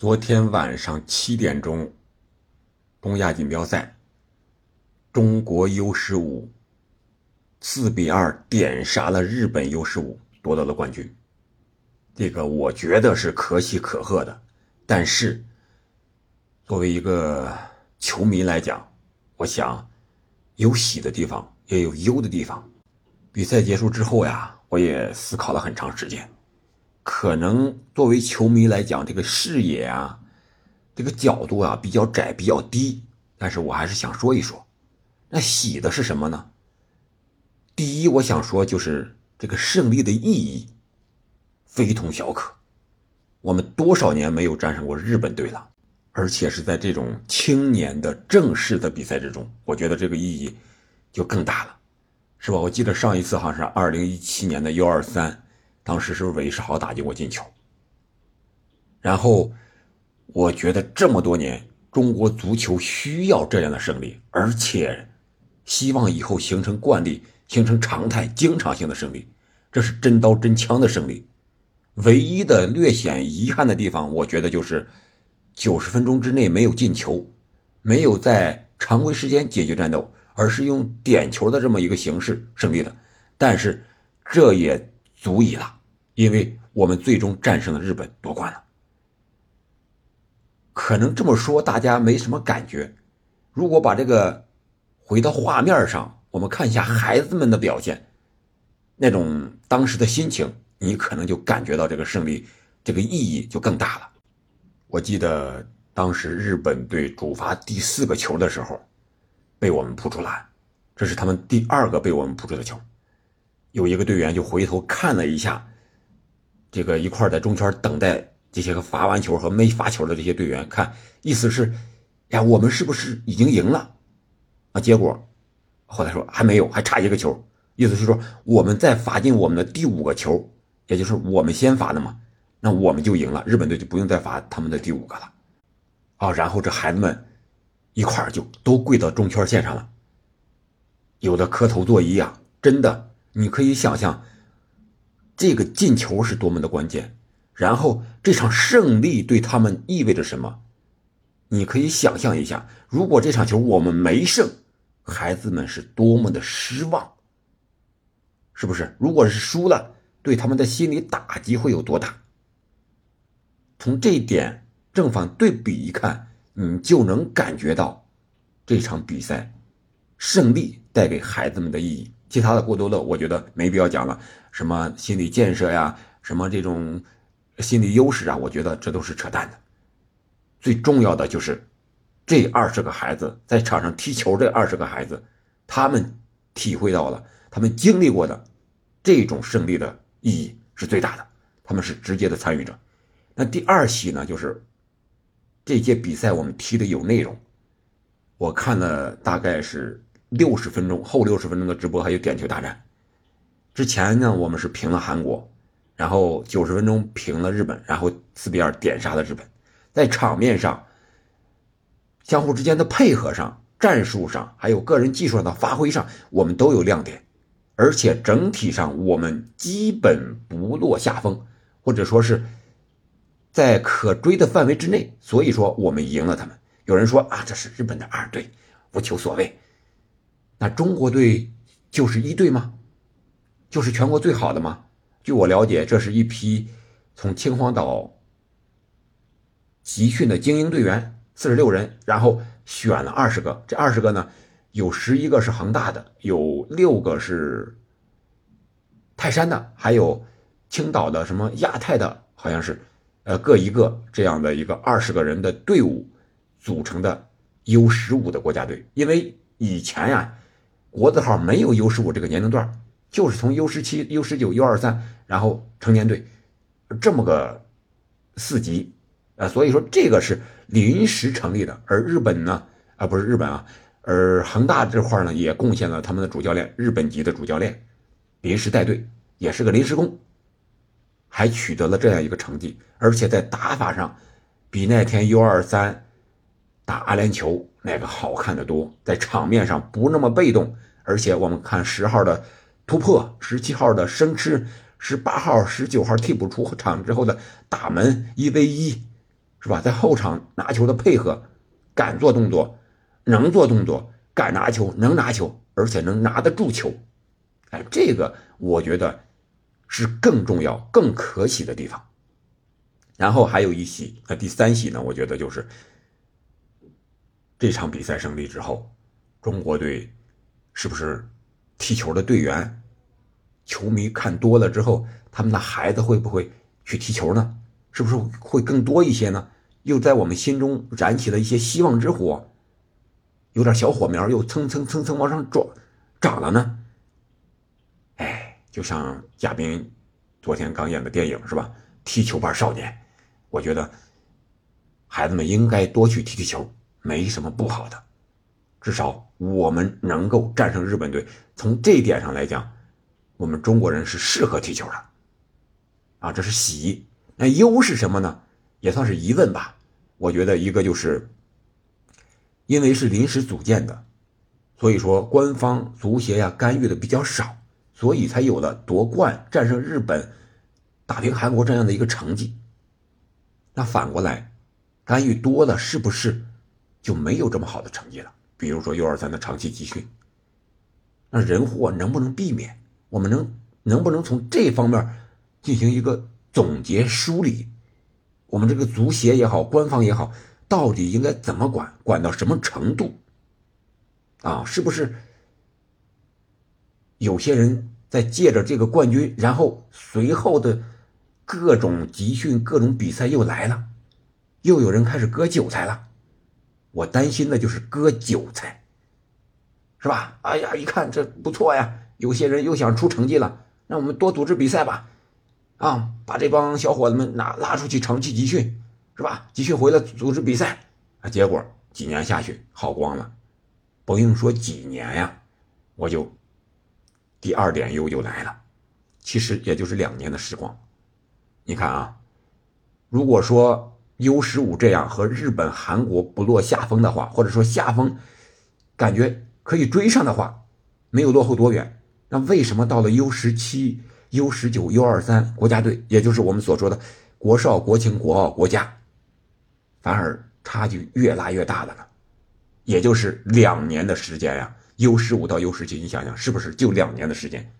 昨天晚上七点钟，东亚锦标赛，中国 U 十五四比二点杀了日本 U 十五，夺得了冠军。这个我觉得是可喜可贺的。但是，作为一个球迷来讲，我想有喜的地方，也有忧的地方。比赛结束之后呀，我也思考了很长时间。可能作为球迷来讲，这个视野啊，这个角度啊比较窄，比较低。但是我还是想说一说，那喜的是什么呢？第一，我想说就是这个胜利的意义非同小可。我们多少年没有战胜过日本队了，而且是在这种青年的正式的比赛之中，我觉得这个意义就更大了，是吧？我记得上一次好像是二零一七年的幺二三。当时是韦世豪打进过进球，然后我觉得这么多年中国足球需要这样的胜利，而且希望以后形成惯例、形成常态、经常性的胜利，这是真刀真枪的胜利。唯一的略显遗憾的地方，我觉得就是九十分钟之内没有进球，没有在常规时间解决战斗，而是用点球的这么一个形式胜利的。但是这也。足以了，因为我们最终战胜了日本，夺冠了。可能这么说大家没什么感觉，如果把这个回到画面上，我们看一下孩子们的表现，那种当时的心情，你可能就感觉到这个胜利这个意义就更大了。我记得当时日本队主罚第四个球的时候，被我们扑出篮，这是他们第二个被我们扑出的球。有一个队员就回头看了一下，这个一块在中圈等待这些个罚完球和没罚球的这些队员，看意思是，呀，我们是不是已经赢了？啊，结果后来说还没有，还差一个球，意思是说我们再罚进我们的第五个球，也就是我们先罚的嘛，那我们就赢了，日本队就不用再罚他们的第五个了。啊，然后这孩子们一块就都跪到中圈线上了，有的磕头作揖啊，真的。你可以想象，这个进球是多么的关键，然后这场胜利对他们意味着什么？你可以想象一下，如果这场球我们没胜，孩子们是多么的失望，是不是？如果是输了，对他们的心理打击会有多大？从这一点正反对比一看，你就能感觉到这场比赛胜利带给孩子们的意义。其他的过多的，我觉得没必要讲了。什么心理建设呀，什么这种心理优势啊，我觉得这都是扯淡的。最重要的就是这二十个孩子在场上踢球，这二十个孩子，他们体会到了，他们经历过的这种胜利的意义是最大的，他们是直接的参与者。那第二喜呢，就是这届比赛我们踢的有内容，我看了大概是。六十分钟后六十分钟的直播还有点球大战，之前呢我们是平了韩国，然后九十分钟平了日本，然后四比二点杀了日本，在场面上、相互之间的配合上、战术上，还有个人技术上的发挥上，我们都有亮点，而且整体上我们基本不落下风，或者说是在可追的范围之内，所以说我们赢了他们。有人说啊，这是日本的二队，无求所谓。那中国队就是一队吗？就是全国最好的吗？据我了解，这是一批从秦皇岛集训的精英队员，四十六人，然后选了二十个。这二十个呢，有十一个是恒大的，有六个是泰山的，还有青岛的，什么亚太的，好像是，呃，各一个这样的一个二十个人的队伍组成的 U 十五的国家队。因为以前呀。国字号没有 U 十五这个年龄段，就是从 U 十七、U 十九、U 二三，然后成年队，这么个四级，啊，所以说这个是临时成立的。而日本呢，啊，不是日本啊，而恒大这块呢，也贡献了他们的主教练，日本籍的主教练，临时带队，也是个临时工，还取得了这样一个成绩，而且在打法上，比那天 U 二三。打阿联酋那个好看的多，在场面上不那么被动，而且我们看十号的突破，十七号的生吃，十八号、十九号替补出场之后的打门一 v 一，是吧？在后场拿球的配合，敢做动作，能做动作，敢拿球，能拿球，而且能拿得住球。哎，这个我觉得是更重要、更可喜的地方。然后还有一喜，那第三喜呢？我觉得就是这场比赛胜利之后，中国队是不是踢球的队员、球迷看多了之后，他们的孩子会不会去踢球呢？是不是会更多一些呢？又在我们心中燃起了一些希望之火，有点小火苗，又蹭蹭蹭蹭往上撞涨了呢？哎，就像嘉宾昨天刚演的电影是吧？踢球吧少年。我觉得孩子们应该多去踢踢球，没什么不好的。至少我们能够战胜日本队，从这一点上来讲，我们中国人是适合踢球的。啊，这是喜。那忧是什么呢？也算是疑问吧。我觉得一个就是，因为是临时组建的，所以说官方足协呀干预的比较少，所以才有了夺冠、战胜日本、打平韩国这样的一个成绩。那反过来，干预多了是不是就没有这么好的成绩了？比如说 U 二三的长期集训，那人祸能不能避免？我们能能不能从这方面进行一个总结梳理？我们这个足协也好，官方也好，到底应该怎么管？管到什么程度？啊，是不是有些人在借着这个冠军，然后随后的？各种集训、各种比赛又来了，又有人开始割韭菜了。我担心的就是割韭菜，是吧？哎呀，一看这不错呀，有些人又想出成绩了，那我们多组织比赛吧，啊，把这帮小伙子们拿拉出去长期集训，是吧？集训回来组织比赛啊，结果几年下去耗光了，不用说几年呀，我就第二点忧就来了，其实也就是两年的时光。你看啊，如果说 U 十五这样和日本、韩国不落下风的话，或者说下风，感觉可以追上的话，没有落后多远。那为什么到了 U 十七、U 十九、U 二三国家队，也就是我们所说的国少、国青、国奥、国家，反而差距越拉越大了呢？也就是两年的时间呀，U 十五到 U 十七，你想想是不是就两年的时间？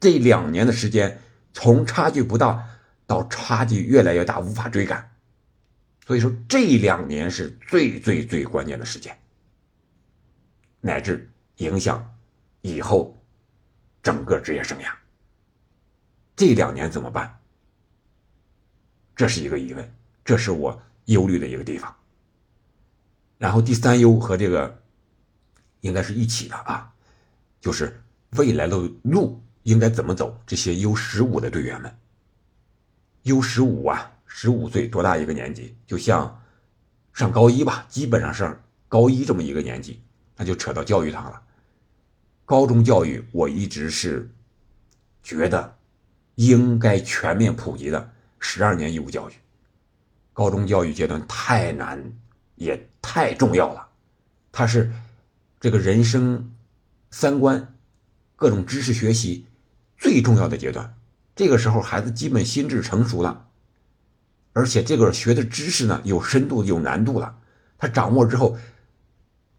这两年的时间，从差距不大。到差距越来越大，无法追赶，所以说这两年是最最最关键的时间，乃至影响以后整个职业生涯。这两年怎么办？这是一个疑问，这是我忧虑的一个地方。然后第三忧和这个应该是一起的啊，就是未来的路应该怎么走？这些 U 十五的队员们。U 十五啊，十五岁多大一个年纪？就像上高一吧，基本上是高一这么一个年纪，那就扯到教育上了。高中教育我一直是觉得应该全面普及的十二年义务教育。高中教育阶段太难，也太重要了，它是这个人生三观、各种知识学习最重要的阶段。这个时候，孩子基本心智成熟了，而且这个学的知识呢有深度有难度了。他掌握之后，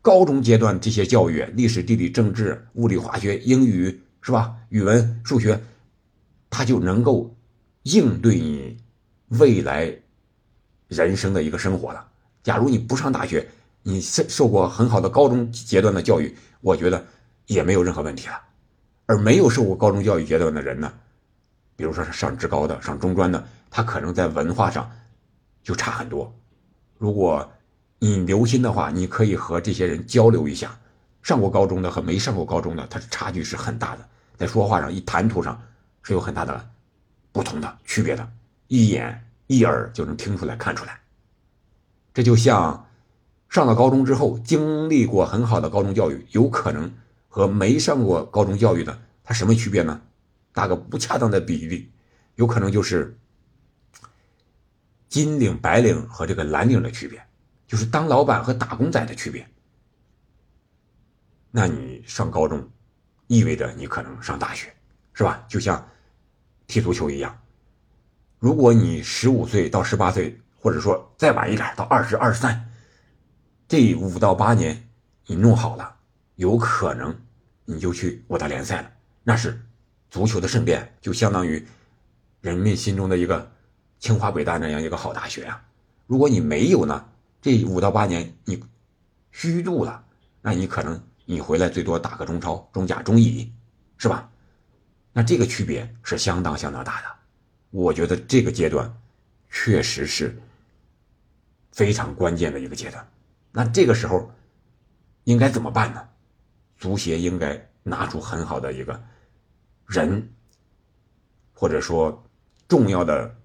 高中阶段这些教育，历史、地理、政治、物理、化学、英语是吧？语文、数学，他就能够应对你未来人生的一个生活了。假如你不上大学，你受受过很好的高中阶段的教育，我觉得也没有任何问题了。而没有受过高中教育阶段的人呢？比如说是上职高的、上中专的，他可能在文化上就差很多。如果你留心的话，你可以和这些人交流一下，上过高中的和没上过高中的，他差距是很大的，在说话上、一谈吐上是有很大的不同的区别的，一眼一耳就能听出来、看出来。这就像上了高中之后，经历过很好的高中教育，有可能和没上过高中教育的，他什么区别呢？打个不恰当的比喻，有可能就是金领、白领和这个蓝领的区别，就是当老板和打工仔的区别。那你上高中，意味着你可能上大学，是吧？就像踢足球一样，如果你十五岁到十八岁或者说再晚一点到二十二三，这五到八年你弄好了，有可能你就去五大联赛了，那是足球的圣殿，就相当于人民心中的一个清华北大那样一个好大学啊。如果你没有呢，这五到八年你虚度了，那你可能你回来最多打个中超、中甲、中乙，是吧？那这个区别是相当相当大的。我觉得这个阶段确实是非常关键的一个阶段。那这个时候应该怎么办呢？足协应该拿出很好的一个人，或者说重要的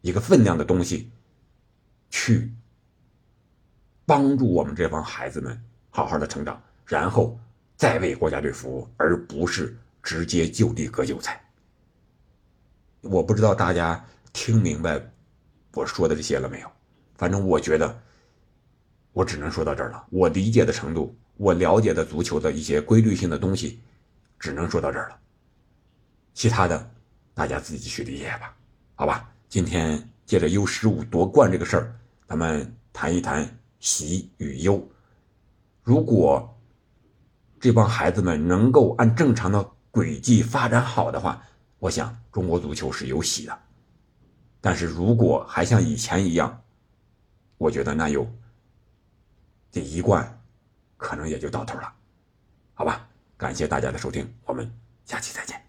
一个分量的东西。去帮助我们这帮孩子们好好的成长，然后再为国家队服务，而不是直接就地割韭菜。我不知道大家听明白我说的这些了没有？反正我觉得，我只能说到这儿了。我理解的程度，我了解的足球的一些规律性的东西，只能说到这儿了。其他的，大家自己去理解吧。好吧，今天借着 U 十五夺冠这个事儿。咱们谈一谈喜与忧。如果这帮孩子们能够按正常的轨迹发展好的话，我想中国足球是有喜的。但是如果还像以前一样，我觉得那又这一贯可能也就到头了。好吧，感谢大家的收听，我们下期再见。